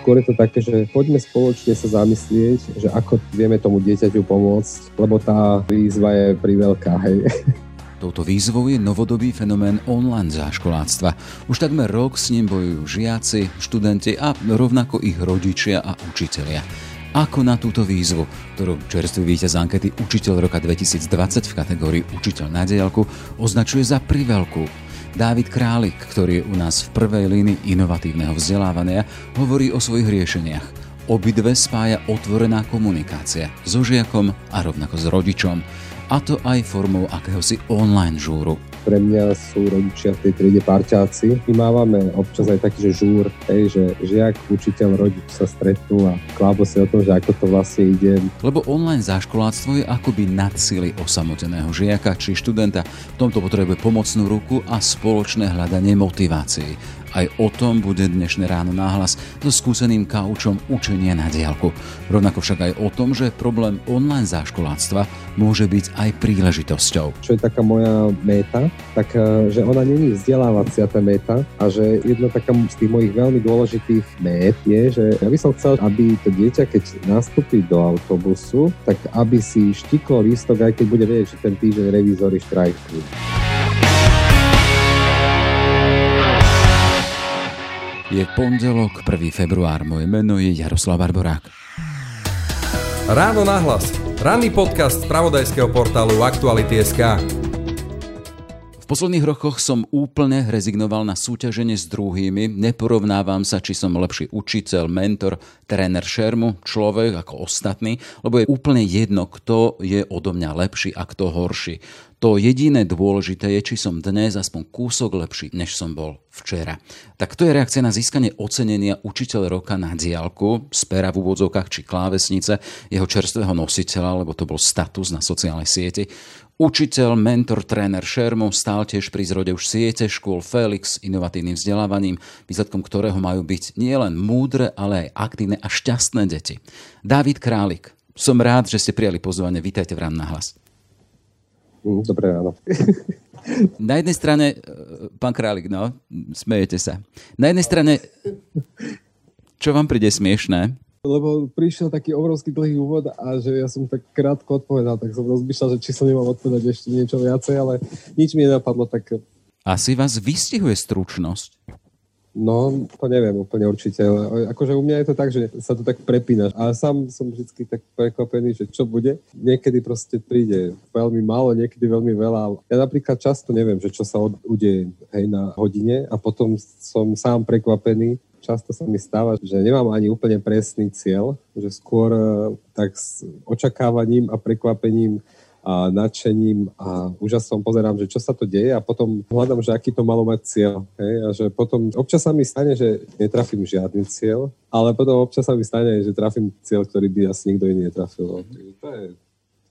Skôr je to také, že poďme spoločne sa zamyslieť, že ako vieme tomu dieťaťu pomôcť, lebo tá výzva je priveľká, hej. Touto výzvou je novodobý fenomén online záškoláctva. Už takmer rok s ním bojujú žiaci, študenti a rovnako ich rodičia a učitelia. Ako na túto výzvu, ktorú čerstvý víťaz ankety Učiteľ roka 2020 v kategórii Učiteľ na diálku označuje za priveľkú, Dávid Králik, ktorý je u nás v prvej línii inovatívneho vzdelávania, hovorí o svojich riešeniach. Obidve spája otvorená komunikácia so žiakom a rovnako s rodičom, a to aj formou akéhosi online žúru pre mňa sú rodičia v tej triede parťáci. My mávame občas aj taký, že žúr, hej, že žiak, učiteľ, rodič sa stretnú a klábo si o tom, že ako to vlastne ide. Lebo online záškoláctvo je akoby nadsily osamoteného žiaka či študenta. V tomto potrebuje pomocnú ruku a spoločné hľadanie motivácií. Aj o tom bude dnešné ráno náhlas so skúseným kaučom učenia na diálku. Rovnako však aj o tom, že problém online záškoláctva môže byť aj príležitosťou. Čo je taká moja méta, tak e, že ona není vzdelávacia tá méta a že jedna taká z tých mojich veľmi dôležitých mét je, že ja by som chcel, aby to dieťa, keď nastúpi do autobusu, tak aby si štiklo lístok, aj keď bude vedieť, že ten týždeň revízory štrajkujú. Je pondelok, 1. február. Moje meno je Jaroslav Barborák. Ráno nahlas. Ranný podcast z pravodajského portálu Aktuality.sk posledných rokoch som úplne rezignoval na súťaženie s druhými. Neporovnávam sa, či som lepší učiteľ, mentor, tréner šermu, človek ako ostatný, lebo je úplne jedno, kto je odo mňa lepší a kto horší. To jediné dôležité je, či som dnes aspoň kúsok lepší, než som bol včera. Tak to je reakcia na získanie ocenenia učiteľ roka na diálku, z pera v úvodzovkách či klávesnice, jeho čerstvého nositeľa, lebo to bol status na sociálnej sieti. Učiteľ, mentor, tréner Šermu stál tiež pri zrode už siete škôl Felix inovatívnym vzdelávaním, výsledkom ktorého majú byť nielen múdre, ale aj aktívne a šťastné deti. Dávid Králik, som rád, že ste prijali pozvanie. Vítajte v Rám na hlas. Mm, dobré ráno. Na jednej strane, e, pán Králik, no, smejete sa. Na jednej strane, čo vám príde smiešné? Lebo prišiel taký obrovský dlhý úvod a že ja som tak krátko odpovedal, tak som rozmýšľal, že či som nemám odpovedať ešte niečo viacej, ale nič mi nenapadlo, tak... Asi vás vystihuje stručnosť. No, to neviem úplne určite. Akože u mňa je to tak, že sa to tak prepína. A sám som vždy tak prekvapený, že čo bude. Niekedy proste príde veľmi málo, niekedy veľmi veľa. Ja napríklad často neviem, že čo sa udeje hej, na hodine a potom som sám prekvapený, často sa mi stáva, že nemám ani úplne presný cieľ, že skôr eh, tak s očakávaním a prekvapením a nadšením a úžasom pozerám, že čo sa to deje a potom hľadám, že aký to malo mať cieľ. Hej? A že potom občas sa mi stane, že netrafím žiadny cieľ, ale potom občas sa mi stane, že trafím cieľ, ktorý by asi nikto iný netrafil. Mm-hmm. To je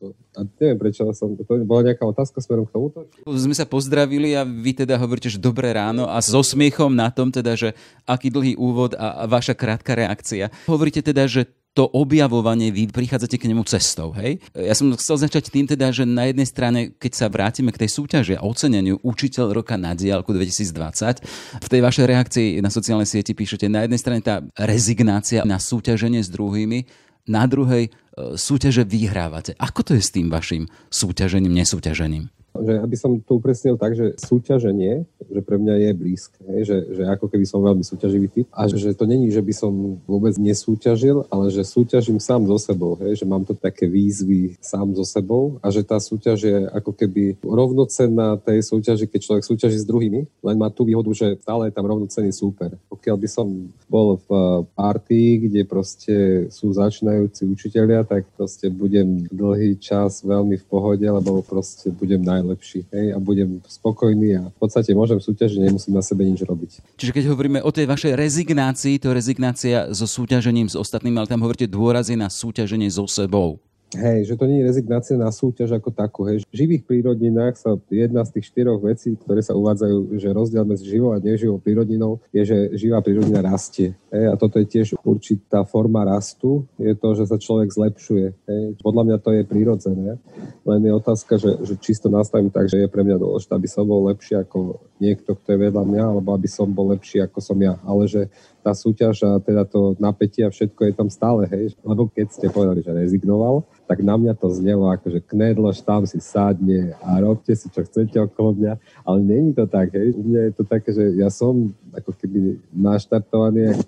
a neviem, prečo som... To bola nejaká otázka smerom k tomuto? Sme sa pozdravili a vy teda hovoríte, že dobré ráno a so smiechom na tom teda, že aký dlhý úvod a, vaša krátka reakcia. Hovoríte teda, že to objavovanie, vy prichádzate k nemu cestou, hej? Ja som chcel začať tým teda, že na jednej strane, keď sa vrátime k tej súťaži a oceneniu Učiteľ roka na diálku 2020, v tej vašej reakcii na sociálnej sieti píšete na jednej strane tá rezignácia na súťaženie s druhými, na druhej súťaže vyhrávate. Ako to je s tým vašim súťažením, nesúťažením? že aby som to upresnil tak, že súťaženie, že pre mňa je blízke, že, že ako keby som veľmi súťaživý typ a že to není, že by som vôbec nesúťažil, ale že súťažím sám so sebou, hej, že mám to také výzvy sám so sebou a že tá súťaž je ako keby rovnocenná tej súťaži, keď človek súťaží s druhými, len má tú výhodu, že stále je tam rovnocenný súper. Pokiaľ by som bol v partii, kde proste sú začínajúci učiteľia, tak proste budem dlhý čas veľmi v pohode, lebo proste budem najlepší hej, a budem spokojný a v podstate môžem súťažiť, nemusím na sebe nič robiť. Čiže keď hovoríme o tej vašej rezignácii, to rezignácia so súťažením s ostatnými, ale tam hovoríte dôrazy na súťaženie so sebou. Hej, že to nie je rezignácia na súťaž ako takú. Hej. V živých prírodninách sa jedna z tých štyroch vecí, ktoré sa uvádzajú, že rozdiel medzi živou a neživou prírodninou je, že živá prírodnina rastie. Hej. A toto je tiež určitá forma rastu, je to, že sa človek zlepšuje. Hej. Podľa mňa to je prírodzené. Len je otázka, že, že čisto nastavím tak, že je pre mňa dôležité, aby som bol lepší ako niekto, kto je vedľa mňa, alebo aby som bol lepší ako som ja. Ale že tá súťaž a teda to napätie a všetko je tam stále, hej. Lebo keď ste povedali, že rezignoval, tak na mňa to znelo ako, že knedlož tam si sadne a robte si, čo chcete okolo mňa, ale není to tak, hej. U mňa je to také, že ja som ako keby naštartovaný, ako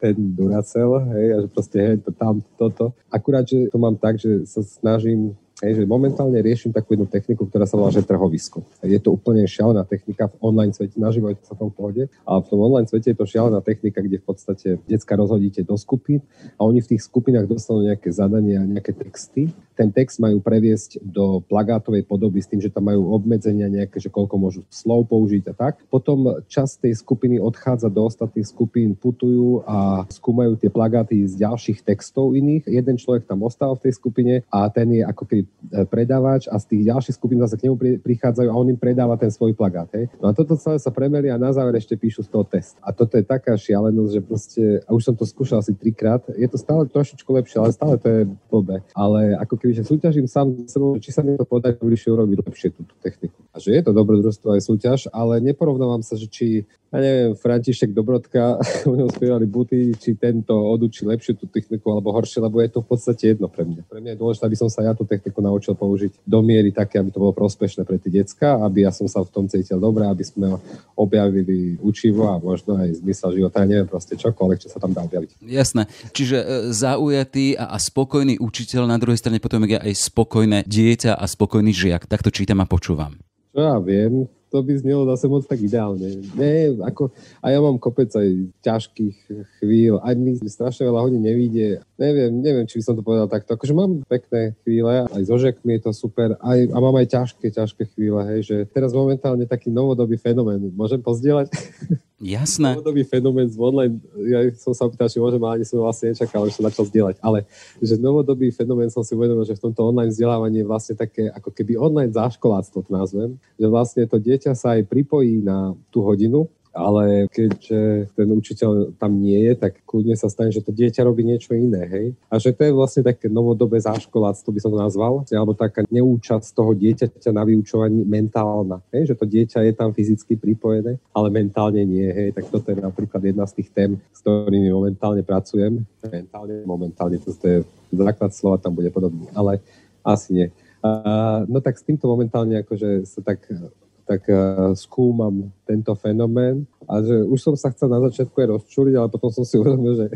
ten Duracell, hej, a že proste hej, to tam, toto. Akurát, že to mám tak, že sa snažím Hej, že momentálne riešim takú jednu techniku, ktorá sa volá že trhovisko. Je to úplne šialená technika v online svete, naživo je to sa tom pohode, ale v tom online svete je to šialená technika, kde v podstate decka rozhodíte do skupín a oni v tých skupinách dostanú nejaké zadania, nejaké texty ten text majú previesť do plagátovej podoby s tým, že tam majú obmedzenia nejaké, že koľko môžu slov použiť a tak. Potom časť tej skupiny odchádza do ostatných skupín, putujú a skúmajú tie plagáty z ďalších textov iných. Jeden človek tam ostáva v tej skupine a ten je ako keby e, predávač a z tých ďalších skupín zase k nemu prichádzajú a on im predáva ten svoj plagát. Hej. No a toto celé sa premeli a na záver ešte píšu z toho test. A toto je taká šialenosť, že proste, a už som to skúšal asi trikrát, je to stále trošičku lepšie, ale stále to je blbé. Ale ako keby, že súťažím sám sebou, či sa mi to podarí bližšie urobiť lepšie túto techniku. A že je to dobrodružstvo aj súťaž, ale neporovnávam sa, že či ja neviem, František Dobrodka, u neho spievali buty, či tento odučí lepšiu tú techniku alebo horšie, lebo je to v podstate jedno pre mňa. Pre mňa je dôležité, aby som sa ja tú techniku naučil použiť do miery také, aby to bolo prospešné pre tie decka, aby ja som sa v tom cítil dobre, aby sme objavili učivo a možno aj zmysel života, ja neviem proste čokoľvek, čo sa tam dá objaviť. Jasné. Čiže e, zaujatý a, a spokojný učiteľ, na druhej strane potom je aj spokojné dieťa a spokojný žiak. Takto čítam a počúvam. Čo ja viem, to by znelo zase moc tak ideálne. Nie, ako, a ja mám kopec aj ťažkých chvíľ, aj mi strašne veľa hodín nevíde. Neviem, neviem, či by som to povedal takto. Akože mám pekné chvíle, aj so žekmi je to super, aj, a mám aj ťažké, ťažké chvíle, hej, že teraz momentálne taký novodobý fenomén. Môžem pozdieľať? Jasné. Novodobý fenomén z online, ja som sa opýtal, či môžem, ani som vlastne nečakal, že som začal zdieľať, ale že novodobý fenomén som si uvedomil, že v tomto online vzdelávaní je vlastne také ako keby online záškoláctvo to nazvem, že vlastne to dieťa sa aj pripojí na tú hodinu ale keďže ten učiteľ tam nie je, tak kľudne sa stane, že to dieťa robí niečo iné, hej. A že to je vlastne také novodobé záškoláctvo, by som to nazval, alebo taká neúčasť toho dieťaťa na vyučovaní mentálna, hej, že to dieťa je tam fyzicky pripojené, ale mentálne nie, hej. Tak toto je napríklad jedna z tých tém, s ktorými momentálne pracujem. Mentálne, momentálne, to je základ slova, tam bude podobný, ale asi nie. Uh, no tak s týmto momentálne akože sa tak tak uh, skúmam tento fenomén. A že už som sa chcel na začiatku aj rozčúliť, ale potom som si uvedomil, že,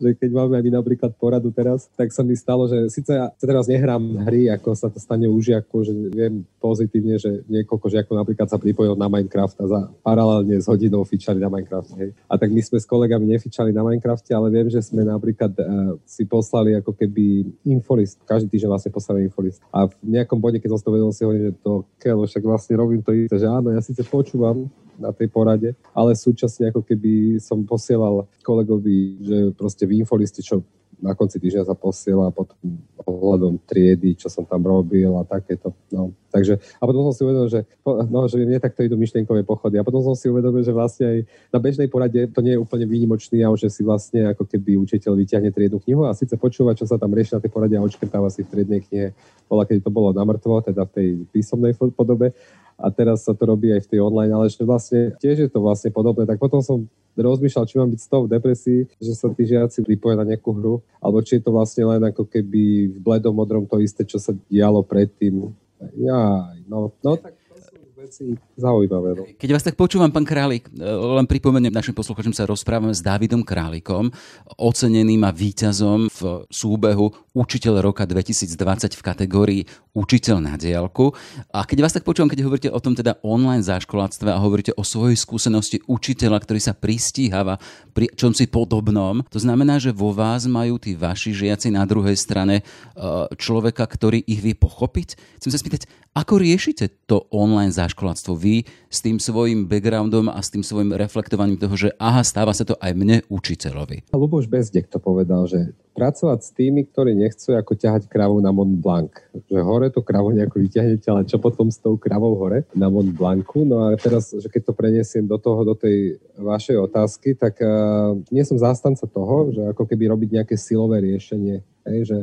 že keď máme aj napríklad poradu teraz, tak sa mi stalo, že síce ja teraz nehrám hry, ako sa to stane u žiakov, že viem pozitívne, že niekoľko žiakov napríklad sa pripojil na Minecraft a za paralelne s hodinou fičali na Minecraft. Hej. A tak my sme s kolegami nefičali na Minecrafte, ale viem, že sme napríklad uh, si poslali ako keby infolist, každý týždeň vlastne poslali infolist. A v nejakom bode, keď som to vedel, si hovorím, že to keľo, však vlastne robím to isté, že áno, ja síce počúvam, na tej porade, ale súčasne ako keby som posielal kolegovi, že proste v infoliste, čo na konci týždňa sa posiela potom ohľadom triedy, čo som tam robil a takéto. No. Takže, a potom som si uvedomil, že, no, že nie takto idú myšlienkové pochody. A potom som si uvedomil, že vlastne aj na bežnej porade to nie je úplne výnimočný a že si vlastne ako keby učiteľ vyťahne triednu knihu a síce počúva, čo sa tam rieši na tej porade a očkrtáva si v triednej knihe. Bola, keď to bolo na mŕtvo, teda v tej písomnej podobe a teraz sa to robí aj v tej online, ale ešte vlastne tiež je to vlastne podobné, tak potom som rozmýšľal, či mám byť z toho v depresii, že sa tí žiaci pripoja na nejakú hru, alebo či je to vlastne len ako keby v bledom modrom to isté, čo sa dialo predtým. Ja, no, no tak veci zaujímavé. No. Keď vás tak počúvam, pán Králik, e, len pripomeniem našim poslucháčom sa rozprávame s Dávidom Králikom, oceneným a víťazom v súbehu Učiteľ roka 2020 v kategórii Učiteľ na diálku. A keď vás tak počúvam, keď hovoríte o tom teda online záškoláctve a hovoríte o svojej skúsenosti učiteľa, ktorý sa pristíhava pri čomsi podobnom, to znamená, že vo vás majú tí vaši žiaci na druhej strane e, človeka, ktorý ich vie pochopiť. Chcem sa spýtať, ako riešite to online záškoláctvo vy s tým svojim backgroundom a s tým svojim reflektovaním toho, že aha, stáva sa to aj mne, učiteľovi? Luboš Bezdek to povedal, že pracovať s tými, ktorí nechcú ako ťahať kravu na Mont Blanc. Že hore to kravu nejako vyťahnete, ale čo potom s tou kravou hore na Mont Blancu? No a teraz, že keď to prenesiem do toho, do tej vašej otázky, tak uh, nie som zástanca toho, že ako keby robiť nejaké silové riešenie. Hej, že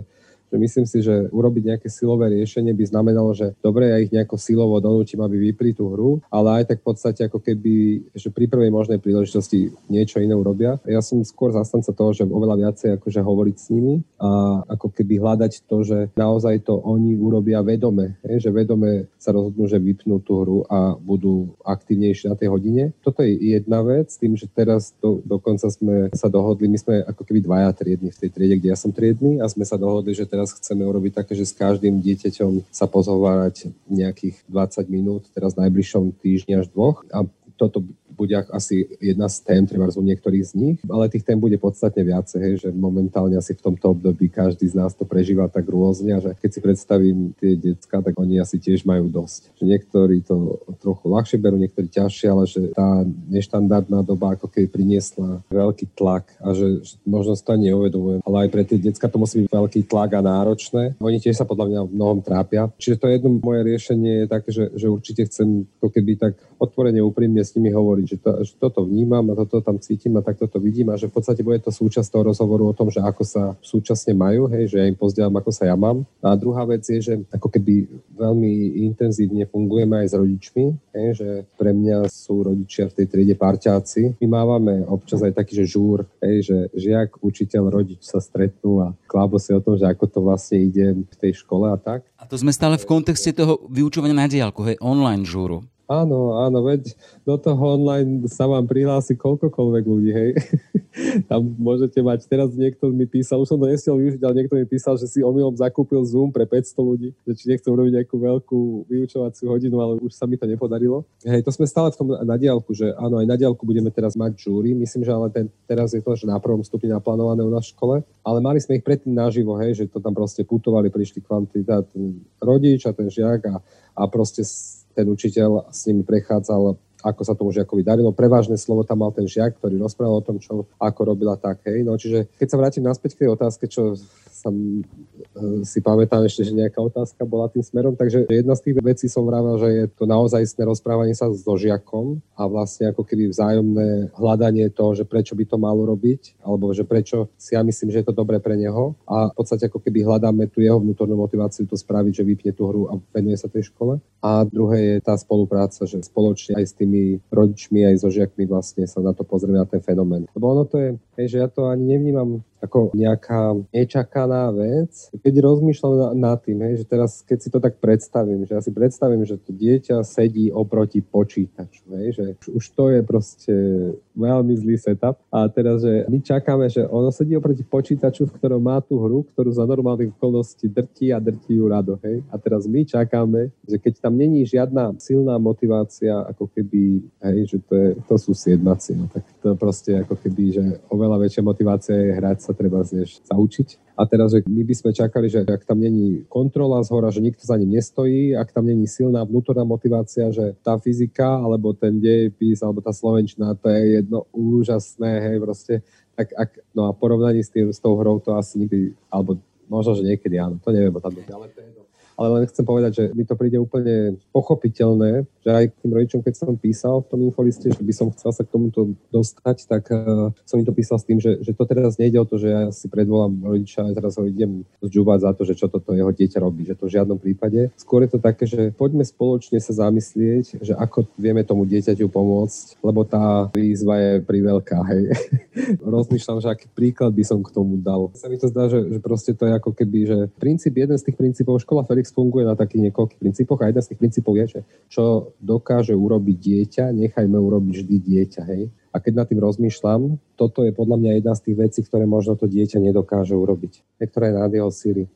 že myslím si, že urobiť nejaké silové riešenie by znamenalo, že dobre, ja ich nejako silovo donútim, aby vypli tú hru, ale aj tak v podstate ako keby, že pri prvej možnej príležitosti niečo iné urobia. Ja som skôr zastanca toho, že oveľa viacej akože hovoriť s nimi a ako keby hľadať to, že naozaj to oni urobia vedome, že vedome sa rozhodnú, že vypnú tú hru a budú aktívnejšie na tej hodine. Toto je jedna vec, tým, že teraz do, dokonca sme sa dohodli, my sme ako keby dvaja triedni v tej triede, kde ja som triedny a sme sa dohodli, že teraz teraz chceme urobiť také, že s každým dieťaťom sa pozhovárať nejakých 20 minút, teraz v najbližšom týždni až dvoch. A toto bude asi jedna z tém, treba u niektorých z nich, ale tých tém bude podstatne viacej, že momentálne asi v tomto období každý z nás to prežíva tak rôzne, že keď si predstavím tie decka, tak oni asi tiež majú dosť. Že niektorí to trochu ľahšie berú, niektorí ťažšie, ale že tá neštandardná doba ako keby priniesla veľký tlak a že, že možno si to neuvedomujem, ale aj pre tie decka to musí byť veľký tlak a náročné. Oni tiež sa podľa mňa v mnohom trápia. Čiže to jedno moje riešenie je také, že, že určite chcem ako keby tak otvorene úprimne s nimi hovoriť, že, to, že toto vnímam a toto tam cítim a takto to vidím a že v podstate bude to súčasť toho rozhovoru o tom, že ako sa súčasne majú, hej, že ja im pozdielam, ako sa ja mám. A druhá vec je, že ako keby veľmi intenzívne fungujeme aj s rodičmi, hej, že pre mňa sú rodičia v tej triede parťáci. My mávame občas aj taký, že žúr, hej, že žiak, učiteľ, rodič sa stretnú a klábo si o tom, že ako to vlastne ide v tej škole a tak. A to sme stále v kontexte toho vyučovania na diálku, hej, online žúru. Áno, áno, veď do toho online sa vám prihlási koľkokoľvek ľudí, hej. Tam môžete mať, teraz niekto mi písal, už som to nestiel využiť, ale niekto mi písal, že si omylom zakúpil Zoom pre 500 ľudí, že či nechcem robiť nejakú veľkú vyučovaciu hodinu, ale už sa mi to nepodarilo. Hej, to sme stále v tom na diálku, že áno, aj na diálku budeme teraz mať žúry, myslím, že ale ten, teraz je to, že na prvom stupni naplánované u nás škole, ale mali sme ich predtým naživo, hej, že to tam proste putovali, prišli kvantita, ten rodič a ten žiak a, a proste ten učiteľ s nimi prechádzal ako sa tomu žiakovi darilo. Prevážne slovo tam mal ten žiak, ktorý rozprával o tom, čo ako robila tak. Hej. No, čiže keď sa vrátim naspäť k tej otázke, čo som, e, si pamätám ešte, že nejaká otázka bola tým smerom. Takže jedna z tých vecí som vravel, že je to naozaj istné rozprávanie sa so žiakom a vlastne ako keby vzájomné hľadanie toho, že prečo by to malo robiť, alebo že prečo si ja myslím, že je to dobré pre neho. A v podstate ako keby hľadáme tu jeho vnútornú motiváciu to spraviť, že vypne tú hru a venuje sa tej škole. A druhé je tá spolupráca, že spoločne aj s tými rodičmi, aj so žiakmi vlastne sa na to pozrieme na ten fenomén. Lebo ono to je, hej, že ja to ani nevnímam ako nejaká nečakaná vec. Keď rozmýšľam nad tým, hej, že teraz keď si to tak predstavím, že ja si predstavím, že to dieťa sedí oproti počítaču, hej, že už to je proste veľmi zlý setup. A teraz, že my čakáme, že ono sedí oproti počítaču, v ktorom má tú hru, ktorú za normálnych okolností drtí a drtí ju rado. Hej. A teraz my čakáme, že keď tam není žiadna silná motivácia, ako keby, hej, že to, je, to sú siedmaci, no, tak to proste ako keby, že oveľa väčšia motivácia je hrať sa treba než sa učiť. A teraz, že my by sme čakali, že ak tam není kontrola z hora, že nikto za ním nestojí, ak tam není silná vnútorná motivácia, že tá fyzika, alebo ten dejepis, alebo tá slovenčina, to je jedno úžasné, hej, proste, tak ak, no a porovnaní s, tým, s tou hrou to asi nikdy, alebo možno, že niekedy áno, to neviem, tam ale to je ale len chcem povedať, že mi to príde úplne pochopiteľné, že aj k tým rodičom, keď som písal v tom infoliste, že by som chcel sa k tomuto dostať, tak uh, som im to písal s tým, že, že to teraz nejde o to, že ja si predvolám rodiča a teraz ho idem zžúvať za to, že čo toto jeho dieťa robí, že to v žiadnom prípade. Skôr je to také, že poďme spoločne sa zamyslieť, že ako vieme tomu dieťaťu pomôcť, lebo tá výzva je priveľká, hej. Rozmýšľam, že aký príklad by som k tomu dal. Sa mi to zdá, že, že proste to je ako keby, že princíp, jeden z tých princípov škola Felix funguje na takých niekoľkých princípoch a jeden z tých princípov je, že čo dokáže urobiť dieťa, nechajme urobiť vždy dieťa, hej. A keď nad tým rozmýšľam, toto je podľa mňa jedna z tých vecí, ktoré možno to dieťa nedokáže urobiť. Niektoré je nad jeho síly.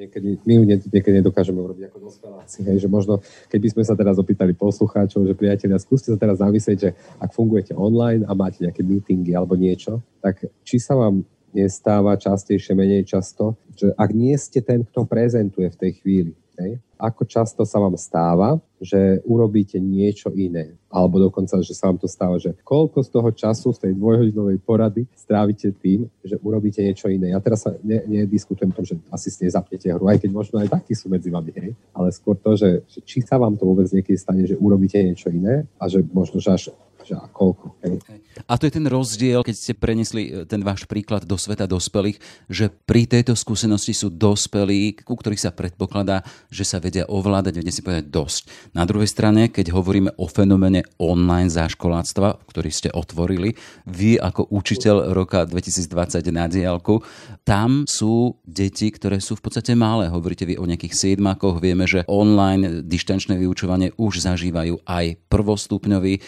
Niekedy, my ju niekedy nedokážeme urobiť ako dospeláci. Hej, že možno, keby sme sa teraz opýtali poslucháčov, že priatelia, skúste sa teraz zamyslieť, že ak fungujete online a máte nejaké meetingy alebo niečo, tak či sa vám nestáva častejšie, menej často, že ak nie ste ten, kto prezentuje v tej chvíli, hej, ako často sa vám stáva, že urobíte niečo iné. Alebo dokonca, že sa vám to stáva, že koľko z toho času z tej dvojhodinovej porady strávite tým, že urobíte niečo iné. Ja teraz sa ne, nediskutujem o tom, že asi si nezapnete hru, aj keď možno aj takí sú medzi vami, hej. Ale skôr to, že, že či sa vám to vôbec niekedy stane, že urobíte niečo iné a že možno, že až že a koľko. Hej. A to je ten rozdiel, keď ste prenesli e, ten váš príklad do sveta dospelých, že pri tejto skúsenosti sú dospelí, ku ktorých sa predpokladá, že sa vedia ovládať, vedia si povedať dosť. Na druhej strane, keď hovoríme o fenomene online záškoláctva, ktorý ste otvorili, vy ako učiteľ roka 2020 na diálku, tam sú deti, ktoré sú v podstate malé. Hovoríte vy o nejakých siedmakoch, vieme, že online dištančné vyučovanie už zažívajú aj prvostupňoví e,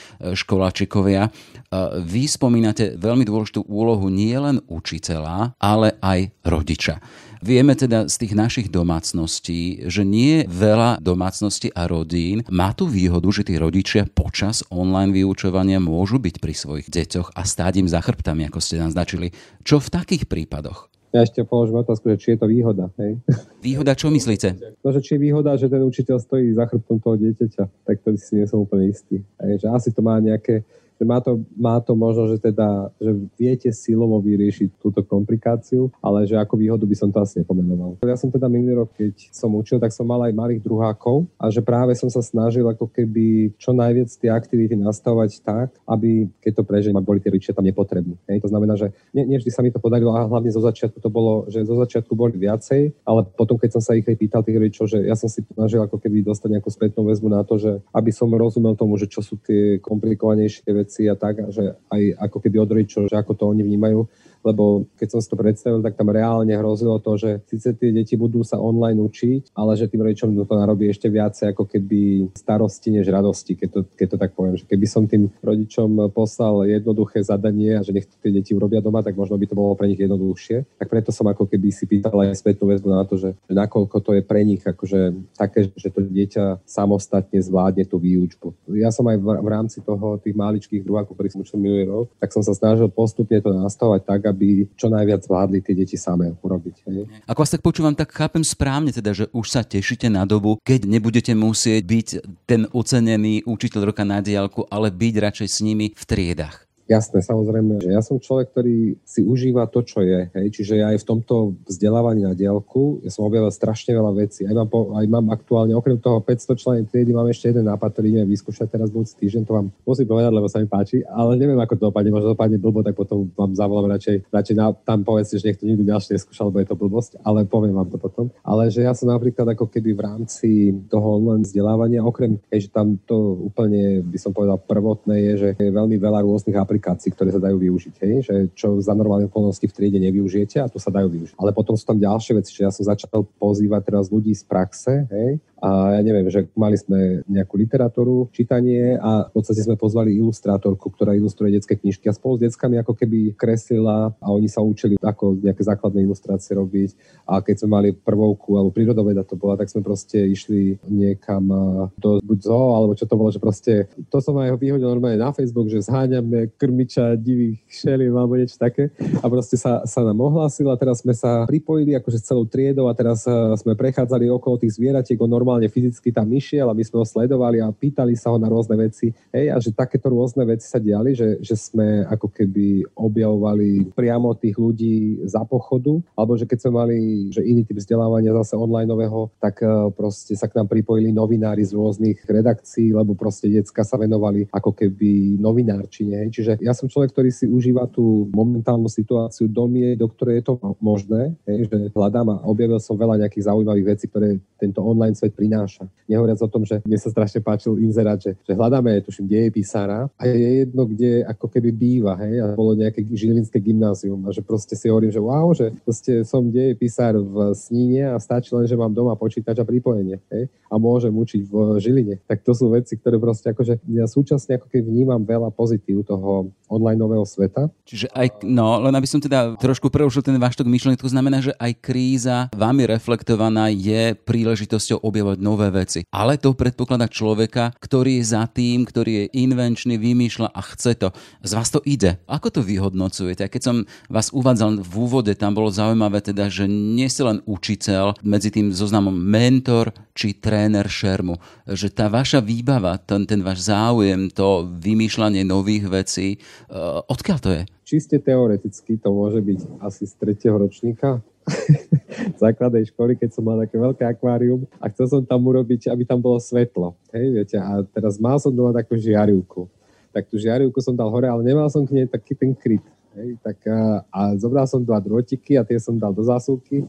školáčikovia. E, vy spomínate veľmi dôležitú úlohu nielen učiteľa, ale aj rodiča. Vieme teda z tých našich domácností, že nie veľa domácností a rodín má tú výhodu, že tí rodičia počas online vyučovania môžu byť pri svojich deťoch a stáť im za chrbtami, ako ste naznačili. Čo v takých prípadoch? Ja ešte položím otázku, že či je to výhoda. Hej? Výhoda, čo myslíte? No, že či je výhoda, že ten učiteľ stojí za chrbtom toho dieťaťa, tak to si nie som úplne istý. Hej, že asi to má nejaké že má to, má to možno, že teda, že viete silovo vyriešiť túto komplikáciu, ale že ako výhodu by som to asi nepomenoval. Ja som teda minulý rok, keď som učil, tak som mal aj malých druhákov a že práve som sa snažil ako keby čo najviac tie aktivity nastavovať tak, aby keď to prežijem, boli tie rodičia tam nepotrební. Hej? To znamená, že nie, nie vždy sa mi to podarilo a hlavne zo začiatku to bolo, že zo začiatku boli viacej, ale potom, keď som sa ich aj pýtal tých rodičov, že ja som si snažil ako keby dostať nejakú spätnú väzbu na to, že aby som rozumel tomu, že čo sú tie komplikovanejšie veci, a tak, že aj ako keby od rodičov, že ako to oni vnímajú lebo keď som si to predstavil, tak tam reálne hrozilo to, že síce tie deti budú sa online učiť, ale že tým rodičom to narobí ešte viacej ako keby starosti než radosti, keď to, keď to tak poviem. Že keby som tým rodičom poslal jednoduché zadanie a že nech to tie deti urobia doma, tak možno by to bolo pre nich jednoduchšie. Tak preto som ako keby si pýtal aj spätnú väzbu na to, že, nakoľko to je pre nich akože také, že to dieťa samostatne zvládne tú výučbu. Ja som aj v, v rámci toho tých maličkých druhákov, ktorých som učil minulý rok, tak som sa snažil postupne to nastavovať tak, aby čo najviac zvládli tie deti samé urobiť. Hej. Ako vás tak počúvam, tak chápem správne teda, že už sa tešíte na dobu, keď nebudete musieť byť ten ocenený učiteľ roka na diálku, ale byť radšej s nimi v triedach. Jasné, samozrejme, že ja som človek, ktorý si užíva to, čo je. Hej. Čiže ja aj v tomto vzdelávaní na diálku, ja som objavil strašne veľa vecí. Aj mám, po, aj mám aktuálne, okrem toho 500 členov triedy, mám ešte jeden nápad, ktorý ideme vyskúšať teraz budúci týždeň, to vám musím povedať, lebo sa mi páči, ale neviem, ako to dopadne, možno dopadne blbo, tak potom vám zavolám radšej, radšej na, tam povedzte, že niekto nikto ďalší neskúšal, lebo je to blbosť, ale poviem vám to potom. Ale že ja som napríklad ako keby v rámci toho online vzdelávania, okrem, hej, že tam to úplne, by som povedal, prvotné je, že je veľmi veľa rôznych aplikácií, ktoré sa dajú využiť, hej? že čo za normálne okolnosti v triede nevyužijete a tu sa dajú využiť. Ale potom sú tam ďalšie veci, že ja som začal pozývať teraz ľudí z praxe, hej? A ja neviem, že mali sme nejakú literatúru, čítanie a v podstate sme pozvali ilustrátorku, ktorá ilustruje detské knižky a spolu s deckami ako keby kreslila a oni sa učili, ako nejaké základné ilustrácie robiť. A keď sme mali prvovku alebo prírodoveda to bola, tak sme proste išli niekam do buď zoo, alebo čo to bolo, že proste to som aj vyhodil normálne na Facebook, že zháňame krmiča divých šeliem alebo niečo také. A proste sa, sa nám ohlásil a teraz sme sa pripojili akože celou triedou a teraz sme prechádzali okolo tých zvieratiek normálne normálne fyzicky tam išiel a my sme ho sledovali a pýtali sa ho na rôzne veci. Hej, a že takéto rôzne veci sa diali, že, že sme ako keby objavovali priamo tých ľudí za pochodu, alebo že keď sme mali že iný typ vzdelávania zase onlineového, tak e, proste sa k nám pripojili novinári z rôznych redakcií, lebo proste decka sa venovali ako keby novinárčine. Hej. Čiže ja som človek, ktorý si užíva tú momentálnu situáciu domie, do ktorej je to možné, hej, že hľadám a objavil som veľa nejakých zaujímavých vecí, ktoré tento online svet prináša. Nehovoriac o tom, že mne sa strašne páčil inzerát, že, že hľadáme, tuším, písara a je jedno, kde ako keby býva, hej, a bolo nejaké žilinské gymnázium a že proste si hovorím, že wow, že proste som písar v Sníne a stačí len, že mám doma počítač a pripojenie, hej, a môžem učiť v Žiline. Tak to sú veci, ktoré proste akože ja súčasne ako keby vnímam veľa pozitív toho online nového sveta. Čiže aj, no, len aby som teda trošku prerušil ten váš tok myšlenie, to znamená, že aj kríza vami reflektovaná je príležitosťou objavovať nové veci. Ale to predpokladá človeka, ktorý je za tým, ktorý je invenčný, vymýšľa a chce to. Z vás to ide. Ako to vyhodnocujete? A keď som vás uvádzal v úvode, tam bolo zaujímavé teda, že nie ste len učiteľ, medzi tým zoznamom mentor či tréner šermu. Že tá vaša výbava, ten, ten váš záujem, to vymýšľanie nových vecí, uh, odkiaľ to je? Čiste teoreticky to môže byť asi z tretieho ročníka základnej školy, keď som mal také veľké akvárium a chcel som tam urobiť, aby tam bolo svetlo. Hej, viete, a teraz mal som doma takú žiarivku. Tak tú žiarivku som dal hore, ale nemal som k nej taký ten kryt. Hej, tak a, a zobral som dva drôtiky a tie som dal do zásuvky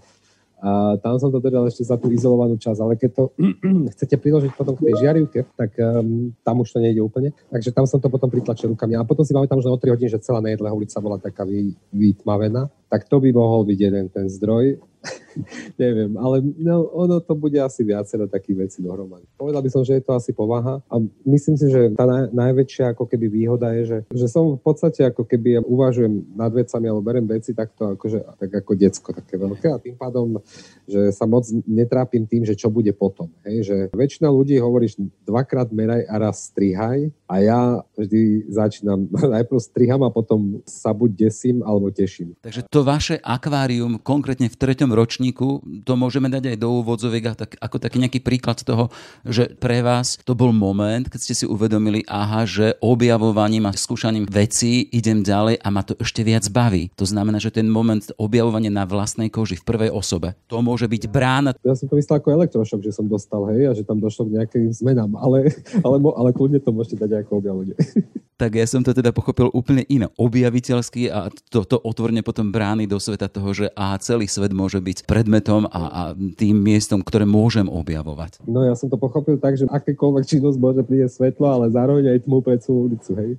a tam som to dodal ešte za tú izolovanú časť, ale keď to chcete priložiť potom k tej žiarivke, tak um, tam už to nejde úplne. Takže tam som to potom pritlačil rukami. A potom si pamätám, že o 3 hodiny, že celá nejedlá ulica bola taká vy, vytmavená. Tak to by mohol byť jeden ten zdroj. Neviem, ale no, ono to bude asi viacero takých vecí dohromady. Povedal by som, že je to asi povaha a myslím si, že tá naj, najväčšia ako keby výhoda je, že, že som v podstate ako keby uvažujem nad vecami alebo berem veci takto akože, tak ako decko také veľké a tým pádom, že sa moc netrápim tým, že čo bude potom. Hej? Že väčšina ľudí hovoríš dvakrát meraj a raz strihaj a ja vždy začínam najprv striham a potom sa buď desím alebo teším. Takže to vaše akvárium konkrétne v treťom ročníku, to môžeme dať aj do úvodzoviek tak, ako taký nejaký príklad toho, že pre vás to bol moment, keď ste si uvedomili, aha, že objavovaním a skúšaním vecí idem ďalej a ma to ešte viac baví. To znamená, že ten moment objavovania na vlastnej koži v prvej osobe, to môže byť brána. Ja som to myslel ako elektrošok, že som dostal, hej, a že tam došlo k nejakým zmenám, ale, ale, ale kľudne to môžete dať ako objavenie. tak ja som to teda pochopil úplne iné. Objaviteľský a toto to otvorne potom brány do sveta toho, že a celý svet môže byť predmetom a, a tým miestom, ktoré môžem objavovať. No ja som to pochopil tak, že akékoľvek činnosť môže prísť svetlo, ale zároveň aj tmu pred celú ulicu, hej.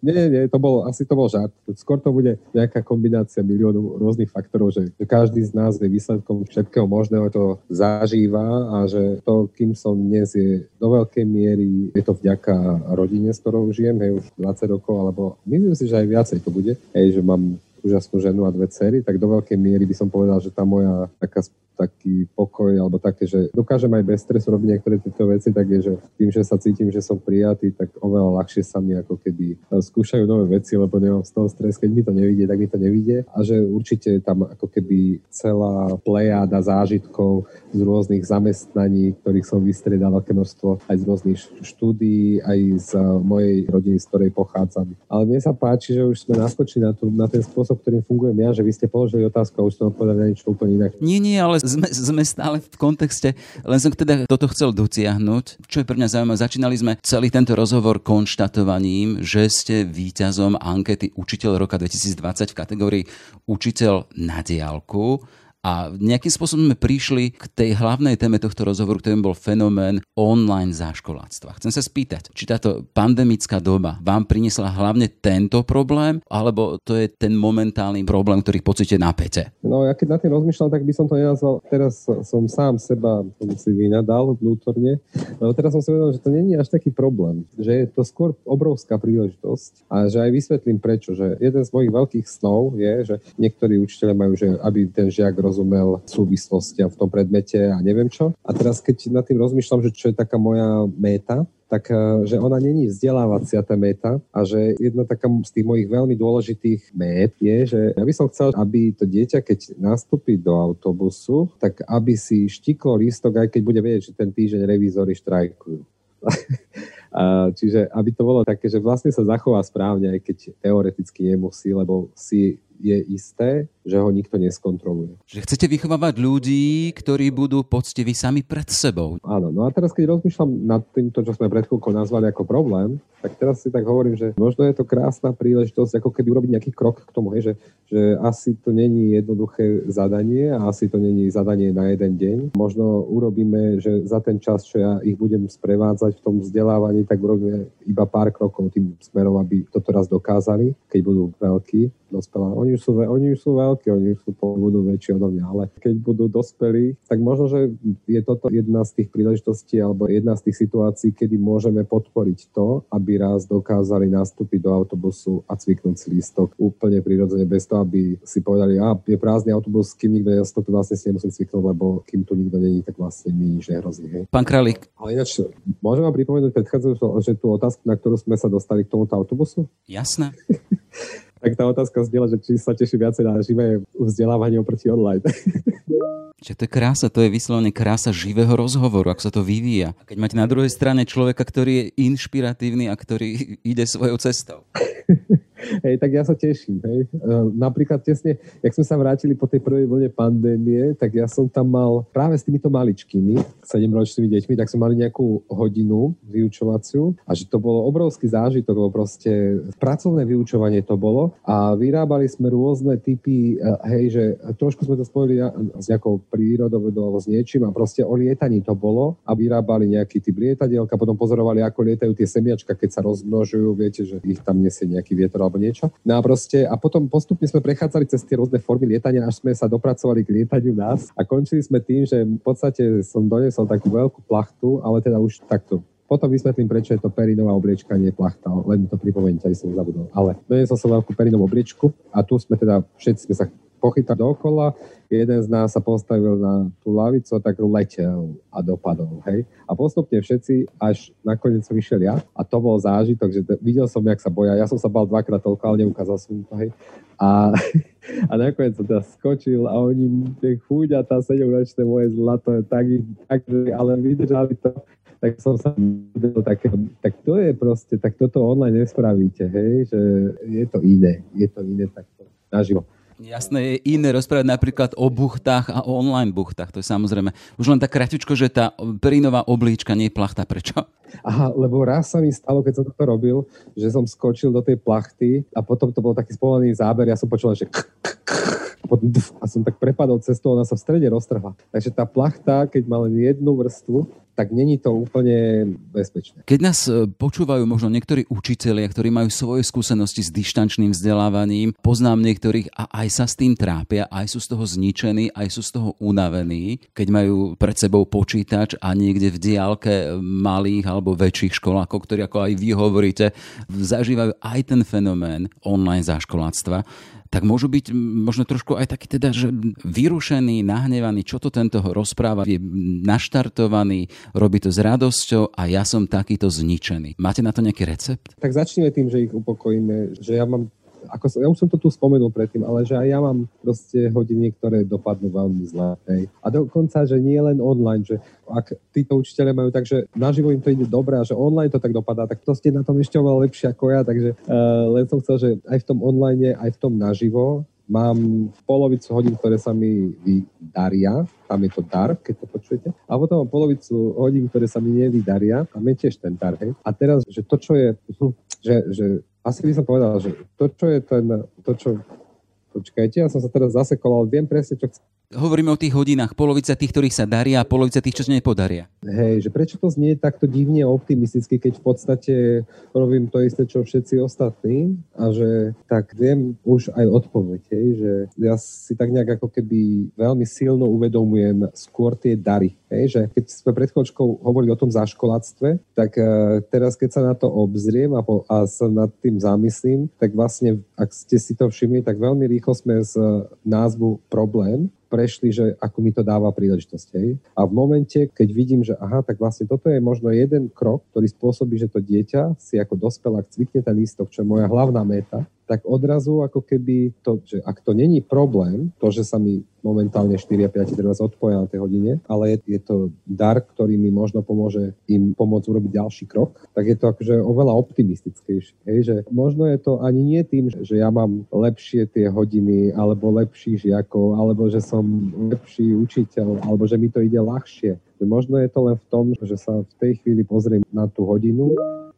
Nie, nie, to bol, asi to bol žart. Skôr to bude nejaká kombinácia miliónov rôznych faktorov, že každý z nás je výsledkom všetkého možného, to zažíva a že to, kým som dnes je do veľkej miery, je to vďaka rodine, s ktorou žijem, hej, už 20 rokov, alebo myslím si, že aj viacej to bude, hej, že mám úžasnú ženu a dve cery, tak do veľkej miery by som povedal, že tá moja taká taký pokoj, alebo také, že dokážem aj bez stresu robiť niektoré tieto veci, tak je, že tým, že sa cítim, že som prijatý, tak oveľa ľahšie sa mi ako keby e, skúšajú nové veci, lebo nemám z toho stres, keď mi to nevidie, tak mi to nevidie. A že určite tam ako keby celá plejáda zážitkov z rôznych zamestnaní, ktorých som vystriedal veľké množstvo, aj z rôznych štúdií, aj z mojej rodiny, z ktorej pochádzam. Ale mne sa páči, že už sme naskočili na, tú, na ten spôsob, ktorým fungujem ja, že vy ste položili otázku a už som odpovedali na niečo úplne inak. Nie, nie, ale sme, sme stále v kontexte, len som teda toto chcel dociahnuť. Čo je pre mňa zaujímavé, začínali sme celý tento rozhovor konštatovaním, že ste víťazom ankety Učiteľ roka 2020 v kategórii Učiteľ na diálku. A nejakým spôsobom sme prišli k tej hlavnej téme tohto rozhovoru, ktorým bol fenomén online záškoláctva. Chcem sa spýtať, či táto pandemická doba vám priniesla hlavne tento problém, alebo to je ten momentálny problém, ktorý pocite na pete? No ja keď na tým rozmýšľam, tak by som to nenazval, teraz som sám seba som si vynadal vnútorne, no teraz som si uvedomil, že to není až taký problém, že je to skôr obrovská príležitosť a že aj vysvetlím prečo, že jeden z mojich veľkých snov je, že niektorí učiteľe majú, že aby ten žiak rozumel súvislostiam v tom predmete a neviem čo. A teraz, keď nad tým rozmýšľam, že čo je taká moja méta, tak eh, že ona není vzdelávacia tá meta a že jedna taká z tých mojich veľmi dôležitých mét je, že ja by som chcel, aby to dieťa, keď nastúpi do autobusu, tak aby si štiklo lístok, aj keď bude vedieť, že ten týždeň revízory štrajkujú. A, čiže aby to bolo také, že vlastne sa zachová správne, aj keď teoreticky nemusí, lebo si je isté, že ho nikto neskontroluje. Že chcete vychovávať ľudí, ktorí budú poctiví sami pred sebou. Áno, no a teraz keď rozmýšľam nad týmto, čo sme pred chvíľkou nazvali ako problém, tak teraz si tak hovorím, že možno je to krásna príležitosť, ako keby urobiť nejaký krok k tomu, hej, že, že asi to není jednoduché zadanie a asi to není zadanie na jeden deň. Možno urobíme, že za ten čas, čo ja ich budem sprevádzať v tom vzdelávaní, tak urobíme iba pár krokov tým smerom, aby toto raz dokázali, keď budú veľkí, dospelá. Oni už sú, oni už sú veľ, veľkí, oni sú budú väčší odo mňa, ale keď budú dospelí, tak možno, že je toto jedna z tých príležitostí alebo jedna z tých situácií, kedy môžeme podporiť to, aby raz dokázali nastúpiť do autobusu a cviknúť si lístok úplne prirodzene, bez toho, aby si povedali, a je prázdny autobus, kým nikto to vlastne si nemusím cviknúť, lebo kým tu nikto není, tak vlastne mi nič nehrozí. Hej. Pán Kralik. Ale ináč, môžem vám pripomenúť predchádzajúcu, že tú otázku, na ktorú sme sa dostali k tomuto autobusu? Jasné. tak tá otázka zdieľa, že či sa teší viacej na živé vzdelávanie oproti online. Čiže to je krása, to je vyslovene krása živého rozhovoru, ako sa to vyvíja. Keď máte na druhej strane človeka, ktorý je inšpiratívny a ktorý ide svojou cestou. Hej, tak ja sa teším. Hej. E, napríklad tesne, jak sme sa vrátili po tej prvej vlne pandémie, tak ja som tam mal práve s týmito maličkými, 7-ročnými deťmi, tak sme mali nejakú hodinu vyučovaciu a že to bolo obrovský zážitok, lebo proste pracovné vyučovanie to bolo a vyrábali sme rôzne typy, e, hej, že trošku sme to spojili s nejakou prírodovedou alebo s niečím a proste o lietaní to bolo a vyrábali nejaký typ lietadielka, potom pozorovali, ako lietajú tie semiačka, keď sa rozmnožujú, viete, že ich tam nesie nejaký vietor alebo niečo. No a proste, a potom postupne sme prechádzali cez tie rôzne formy lietania, až sme sa dopracovali k lietaniu nás a končili sme tým, že v podstate som donesol takú veľkú plachtu, ale teda už takto potom vysvetlím, prečo je to perinová obliečka, nie plachta, len to pripomeňte, aby som zabudol. Ale donesol som veľkú perinovú obliečku a tu sme teda, všetci sme sa pochytali dookola, jeden z nás sa postavil na tú lavicu tak letel a dopadol, hej. A postupne všetci, až nakoniec som vyšiel ja a to bol zážitok, že videl som, jak sa boja. Ja som sa bal dvakrát toľko, ale neukázal som to, hej. A, a nakoniec som teda skočil a oni, tie chúďatá, sedemročné moje zlato, tak, tak, ale vydržali to tak som sa videl také, tak to je proste, tak toto online nespravíte, hej, že je to iné, je to iné takto naživo. Jasné, je iné rozprávať napríklad o buchtách a o online buchtách. To je samozrejme. Už len tak kratičko, že tá perinová oblíčka nie je plachta. Prečo? Aha, lebo raz sa mi stalo, keď som toto robil, že som skočil do tej plachty a potom to bol taký spomalený záber. Ja som počul, že a som tak prepadol cestu, ona sa v strede roztrhla. Takže tá plachta, keď má len jednu vrstvu, tak není to úplne bezpečné. Keď nás e, počúvajú možno niektorí učitelia, ktorí majú svoje skúsenosti s dištančným vzdelávaním, poznám niektorých a aj sa s tým trápia, aj sú z toho zničení, aj sú z toho unavení, keď majú pred sebou počítač a niekde v diálke malých alebo väčších školákov, ktorí ako aj vy hovoríte, zažívajú aj ten fenomén online záškoláctva tak môžu byť možno trošku aj taký teda, že vyrušený, nahnevaný, čo to tento rozpráva, je naštartovaný, robí to s radosťou a ja som takýto zničený. Máte na to nejaký recept? Tak začneme tým, že ich upokojíme, že ja mám ako som, ja už som to tu spomenul predtým, ale že aj ja mám proste hodiny, ktoré dopadnú veľmi zle. Hej. A dokonca, že nie len online, že ak títo učiteľe majú tak, že naživo im to ide dobre a že online to tak dopadá, tak to ste na tom ešte oveľa lepšie ako ja, takže uh, len som chcel, že aj v tom online, aj v tom naživo mám polovicu hodín, ktoré sa mi vydaria, tam je to dar, keď to počujete, a potom mám polovicu hodín, ktoré sa mi nevydaria, tam je tiež ten dar, hej. A teraz, že to, čo je, že, že asi by som povedal, že to, čo je ten, to, čo Počkajte, ja som sa teraz zasekol, ale viem presne, čo chcem. Hovoríme o tých hodinách, polovica tých, ktorých sa daria a polovica tých, čo sa nepodaria. Hej, že prečo to znie takto divne optimisticky, keď v podstate robím to isté, čo všetci ostatní? A že tak viem už aj odpoveď, hej, že ja si tak nejak ako keby veľmi silno uvedomujem skôr tie dary, hej, že keď sme pred chvíľočkou hovorili o tom zaškoláctve, tak uh, teraz keď sa na to obzriem a, po, a sa nad tým zamyslím, tak vlastne, ak ste si to všimli, tak veľmi rýchlo sme z názvu problém prešli, že ako mi to dáva príležitosť. Hej. A v momente, keď vidím, že aha, tak vlastne toto je možno jeden krok, ktorý spôsobí, že to dieťa si ako dospelák cvikne ten lístok, čo je moja hlavná meta, tak odrazu ako keby to, že ak to není problém, to, že sa mi momentálne 4 a 5 treba odpoja na tej hodine, ale je, je to dar, ktorý mi možno pomôže im pomôcť urobiť ďalší krok, tak je to akože oveľa optimistickejšie. Hej, že možno je to ani nie tým, že ja mám lepšie tie hodiny, alebo lepších žiakov, alebo že som lepší učiteľ, alebo že mi to ide ľahšie. Možno je to len v tom, že sa v tej chvíli pozriem na tú hodinu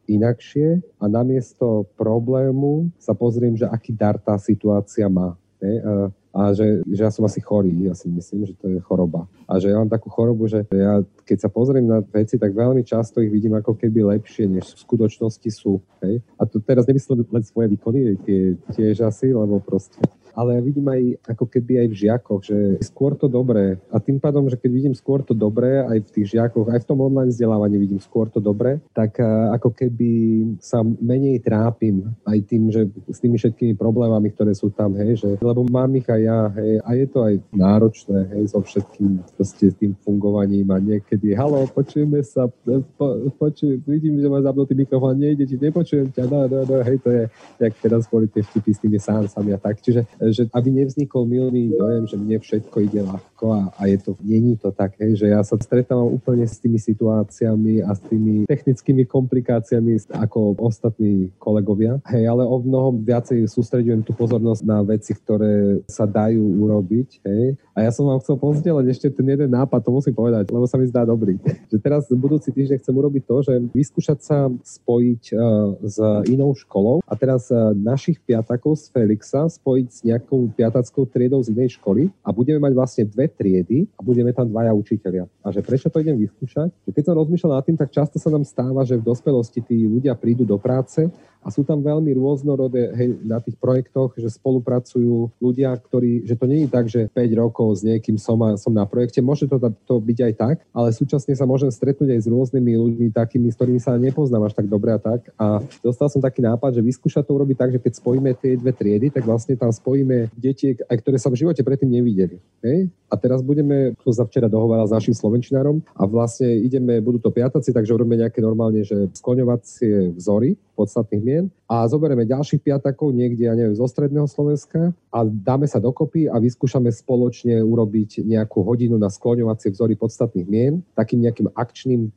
inakšie a namiesto problému sa pozriem, že aký dar tá situácia má. Ne? A, a že, že ja som asi chorý, ja si myslím, že to je choroba. A že ja mám takú chorobu, že ja keď sa pozriem na veci, tak veľmi často ich vidím ako keby lepšie, než v skutočnosti sú. Hej? A to teraz nemyslím len svoje výkony, tie tiež asi, lebo proste ale vidím aj ako keby aj v žiakoch, že skôr to dobré. A tým pádom, že keď vidím skôr to dobré aj v tých žiakoch, aj v tom online vzdelávaní vidím skôr to dobré, tak ako keby sa menej trápim aj tým, že s tými všetkými problémami, ktoré sú tam, hej, že, lebo mám ich aj ja, hej, a je to aj náročné, hej, so všetkým, proste tým fungovaním a niekedy, halo, počujeme sa, po, počuj, vidím, že má zapnutý mikrofón, nejde ti, nepočujem ťa, no, no, no, hej, to je, jak teraz boli tie vtipy s tými sánsami a tak, čiže, že aby nevznikol milný dojem, že mne všetko ide ľahko a, a je to, není to tak, hej, že ja sa stretávam úplne s tými situáciami a s tými technickými komplikáciami ako ostatní kolegovia, hej, ale o mnoho viacej sústredujem tú pozornosť na veci, ktoré sa dajú urobiť, hej. A ja som vám chcel pozdieľať ešte ten jeden nápad, to musím povedať, lebo sa mi zdá dobrý. Že teraz budúci týždeň chcem urobiť to, že vyskúšať sa spojiť uh, s inou školou a teraz uh, našich piatakov z Felixa spojiť s nejakou piatackou triedou z inej školy a budeme mať vlastne dve triedy a budeme tam dvaja učiteľia. A že prečo to idem vyskúšať? Že keď som rozmýšľal nad tým, tak často sa nám stáva, že v dospelosti tí ľudia prídu do práce a sú tam veľmi rôznorodé hej, na tých projektoch, že spolupracujú ľudia, ktorí, že to nie je tak, že 5 rokov s niekým som, a, som na projekte, môže to, to byť aj tak, ale súčasne sa môžem stretnúť aj s rôznymi ľuďmi, takými, s ktorými sa nepoznám až tak dobre a tak. A dostal som taký nápad, že vyskúšať to urobiť tak, že keď spojíme tie dve triedy, tak vlastne tam spojíme deti, aj ktoré sa v živote predtým nevideli. Hej? A teraz budeme, to sa včera dohováral s našim slovenčinárom a vlastne ideme, budú to piataci, takže urobíme nejaké normálne, že skloňovacie vzory podstatných mien a zoberieme ďalších piatakov niekde, ja neviem, zo stredného Slovenska a dáme sa dokopy a vyskúšame spoločne urobiť nejakú hodinu na skloňovacie vzory podstatných mien, takým nejakým akčným e,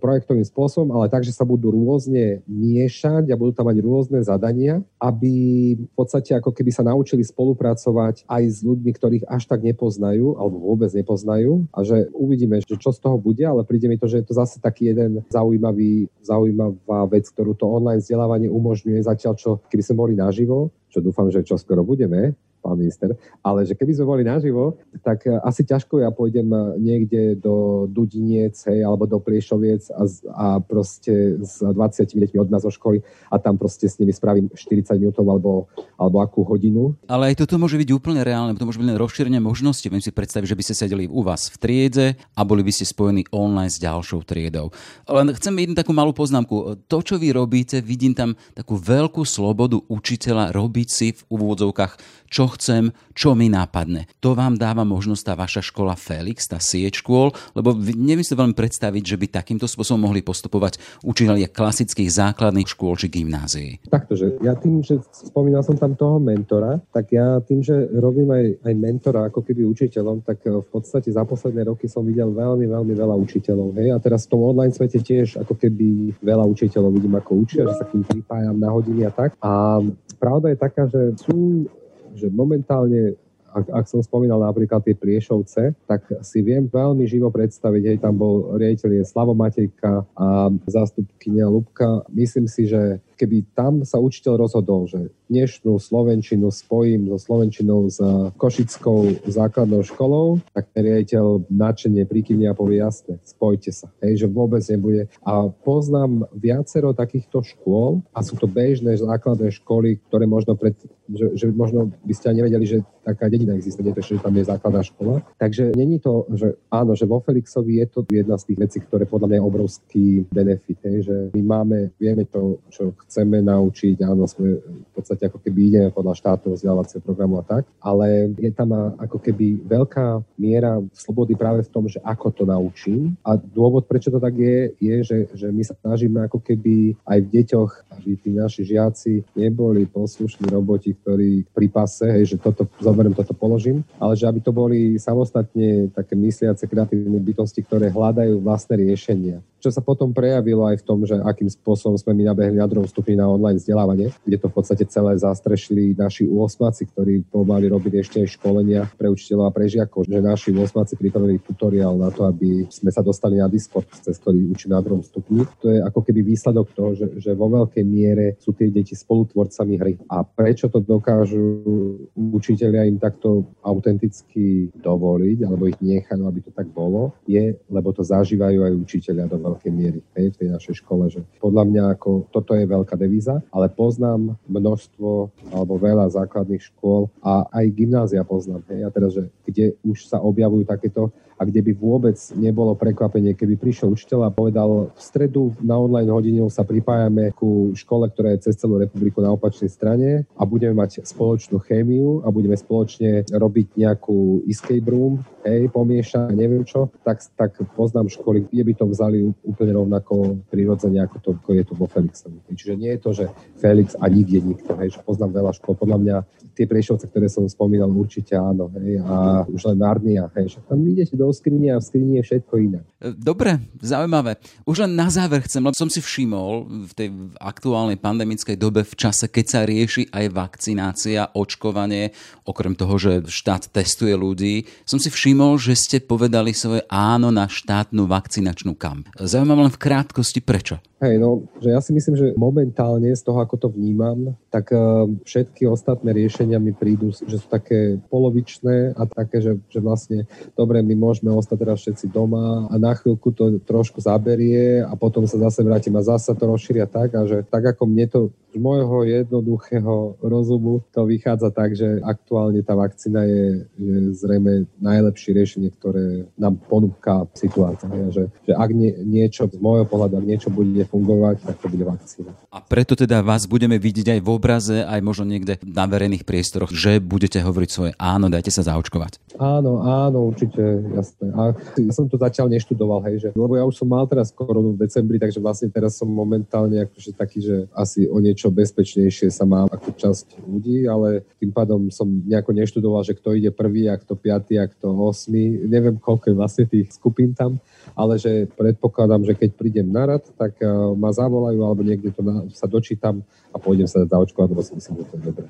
projektovým spôsobom, ale tak, že sa budú rôzne miešať a budú tam mať rôzne zadania, aby v podstate ako keby sa naučili spolupracovať aj s ľuďmi, ktorých až tak nepoznajú alebo vôbec nepoznajú a že uvidíme, že čo z toho bude, ale príde mi to, že je to zase taký jeden zaujímavý, zaujímavá vec, ktorú to online vzdelávanie umožňuje zatiaľ, čo keby sme boli naživo, čo dúfam, že čo skoro budeme, pán minister, ale že keby sme boli naživo, tak eh, asi ťažko ja pôjdem eh, niekde do Dudiniec, hej, alebo do Priešoviec a, a proste s 20 deťmi od nás zo školy a tam proste s nimi spravím 40 minútov alebo, alebo akú hodinu. Ale aj toto môže byť úplne reálne, to môže byť len rozšírenie možnosti. Viem si predstaviť, že by ste sedeli u vás v triede a boli by ste spojení online s ďalšou triedou. Len chcem jednu takú malú poznámku. To, čo vy robíte, vidím tam takú veľkú slobodu učiteľa robiť si v úvodzovkách, čo chcem, čo mi nápadne. To vám dáva možnosť tá vaša škola Felix, tá sieť škôl, lebo neviem si veľmi predstaviť, že by takýmto spôsobom mohli postupovať učiteľia klasických základných škôl či gymnázií. Takto, že ja tým, že spomínal som tam toho mentora, tak ja tým, že robím aj, aj mentora ako keby učiteľom, tak v podstate za posledné roky som videl veľmi, veľmi veľa učiteľov. Hej? A teraz v tom online svete tiež ako keby veľa učiteľov vidím, ako učia, že sa k tým pripájam na hodiny a tak. A pravda je taká, že sú že momentálne ak, ak som spomínal napríklad tie Priešovce, tak si viem veľmi živo predstaviť, hej, tam bol riaditeľ Slavo Matejka a zástupkynia Lubka. Myslím si, že keby tam sa učiteľ rozhodol, že dnešnú Slovenčinu spojím so Slovenčinou s Košickou základnou školou, tak ten riaditeľ načenie príkymne a povie jasne, spojte sa, hej, že vôbec nebude. A poznám viacero takýchto škôl a sú to bežné základné školy, ktoré možno pred, že, že možno by ste ani nevedeli, že taká dedina existuje, že tam je základná škola. Takže není to, že áno, že vo Felixovi je to jedna z tých vecí, ktoré podľa mňa je obrovský benefit, hej, že my máme, vieme to, čo chceme chceme naučiť, áno, sme v podstate ako keby ideme podľa štátneho vzdelávacieho programu a tak, ale je tam ako keby veľká miera slobody práve v tom, že ako to naučím. A dôvod, prečo to tak je, je, že, že my sa snažíme ako keby aj v deťoch, aby tí naši žiaci neboli poslušní roboti, ktorí pri pase, hej, že toto zoberiem, toto položím, ale že aby to boli samostatne také mysliace kreatívne bytosti, ktoré hľadajú vlastné riešenia čo sa potom prejavilo aj v tom, že akým spôsobom sme my nabehli na stupni na online vzdelávanie, kde to v podstate celé zastrešili naši úosmáci, ktorí pomali robiť ešte aj školenia pre učiteľov a pre žiakov, že naši úosmáci pripravili tutoriál na to, aby sme sa dostali na Discord, cez ktorý učíme na druhom stupni. To je ako keby výsledok toho, že, že vo veľkej miere sú tie deti spolutvorcami hry. A prečo to dokážu učiteľia im takto autenticky dovoliť, alebo ich nechajú, aby to tak bolo, je, lebo to zažívajú aj učiteľia do veľkej miery hej, v tej našej škole. Že podľa mňa ako, toto je veľká devíza, ale poznám množstvo alebo veľa základných škôl a aj gymnázia poznám. Hej, teraz, že kde už sa objavujú takéto a kde by vôbec nebolo prekvapenie, keby prišiel učiteľ a povedal v stredu na online hodinu sa pripájame ku škole, ktorá je cez celú republiku na opačnej strane a budeme mať spoločnú chémiu a budeme spoločne robiť nejakú escape room, hej, pomieša, neviem čo, tak, tak poznám školy, kde by to vzali úplne rovnako prirodzene, ako to ako je tu vo Felixovi. Čiže nie je to, že Felix a nikde nikto, hej, že poznám veľa škôl. Podľa mňa tie priešovce, ktoré som spomínal, určite áno, hej, a už len Narnia, hej, že tam idete do skrine a v skrini je všetko iné. Dobre, zaujímavé. Už len na záver chcem, lebo som si všimol v tej aktuálnej pandemickej dobe v čase, keď sa rieši aj vakcinácia, očkovanie, okrem toho, že štát testuje ľudí, som si všimol, že ste povedali svoje áno na štátnu vakcinačnú kamp. Zaujímavé len v krátkosti, prečo? Hej, no, že ja si myslím, že momentálne z toho, ako to vnímam, tak uh, všetky ostatné riešenia mi prídu, že sú také polovičné a také, že, že vlastne, dobre, my môžeme ostať teraz všetci doma a na chvíľku to trošku zaberie a potom sa zase vrátim a zase to rozšíria tak a že tak ako mne to z môjho jednoduchého rozumu to vychádza tak, že aktuálne tá vakcína je, je zrejme najlepšie riešenie, ktoré nám ponúka situácia. Že, že ak nie, niečo, z môjho pohľadu, ak niečo bude fungovať, tak to bude vakcína. A preto teda vás budeme vidieť aj v obraze, aj možno niekde na verejných priestoroch, že budete hovoriť svoje áno, dajte sa zaočkovať. Áno, áno, určite, jasné. A ja som to zatiaľ neštudoval, hej, že, lebo ja už som mal teraz koronu v decembri, takže vlastne teraz som momentálne akože taký, že asi o niečo bezpečnejšie sa mám ako časť ľudí, ale tým pádom som nejako neštudoval, že kto ide prvý, a kto piatý, a kto osmý. Neviem, koľko je vlastne tých skupín tam ale že predpokladám, že keď prídem na rad, tak eh, ma zavolajú alebo niekde to na, sa dočítam a pôjdem sa zaočkovať, lebo si myslím, že to je dobré.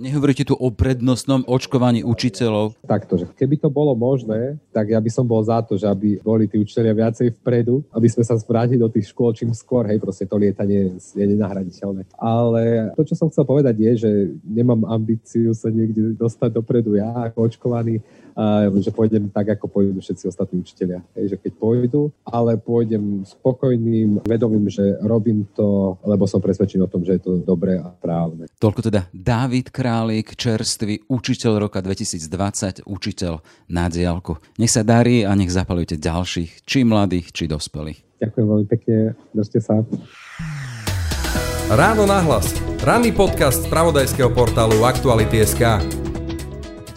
Nehovoríte tu o prednostnom očkovaní učiteľov? Takto, že keby to bolo možné, tak ja by som bol za to, že aby boli tí učiteľia viacej vpredu, aby sme sa vrátili do tých škôl čím skôr, hej, proste to lietanie je nenahraditeľné. Ale to, čo som chcel povedať je, že nemám ambíciu sa niekde dostať dopredu ja ako očkovaný, a že pôjdem tak, ako pôjdu všetci ostatní učiteľia. Hej, že keď pôjdu, ale pôjdem spokojným, vedomým, že robím to, lebo som presvedčený o tom, že je to dobré a právne. Toľko teda Dávid Králik, čerstvý učiteľ roka 2020, učiteľ na diálku. Nech sa darí a nech zapalujete ďalších, či mladých, či dospelých. Ďakujem veľmi pekne, držte sa. Ráno nahlas. Ranný podcast z pravodajského portálu Aktuality.sk.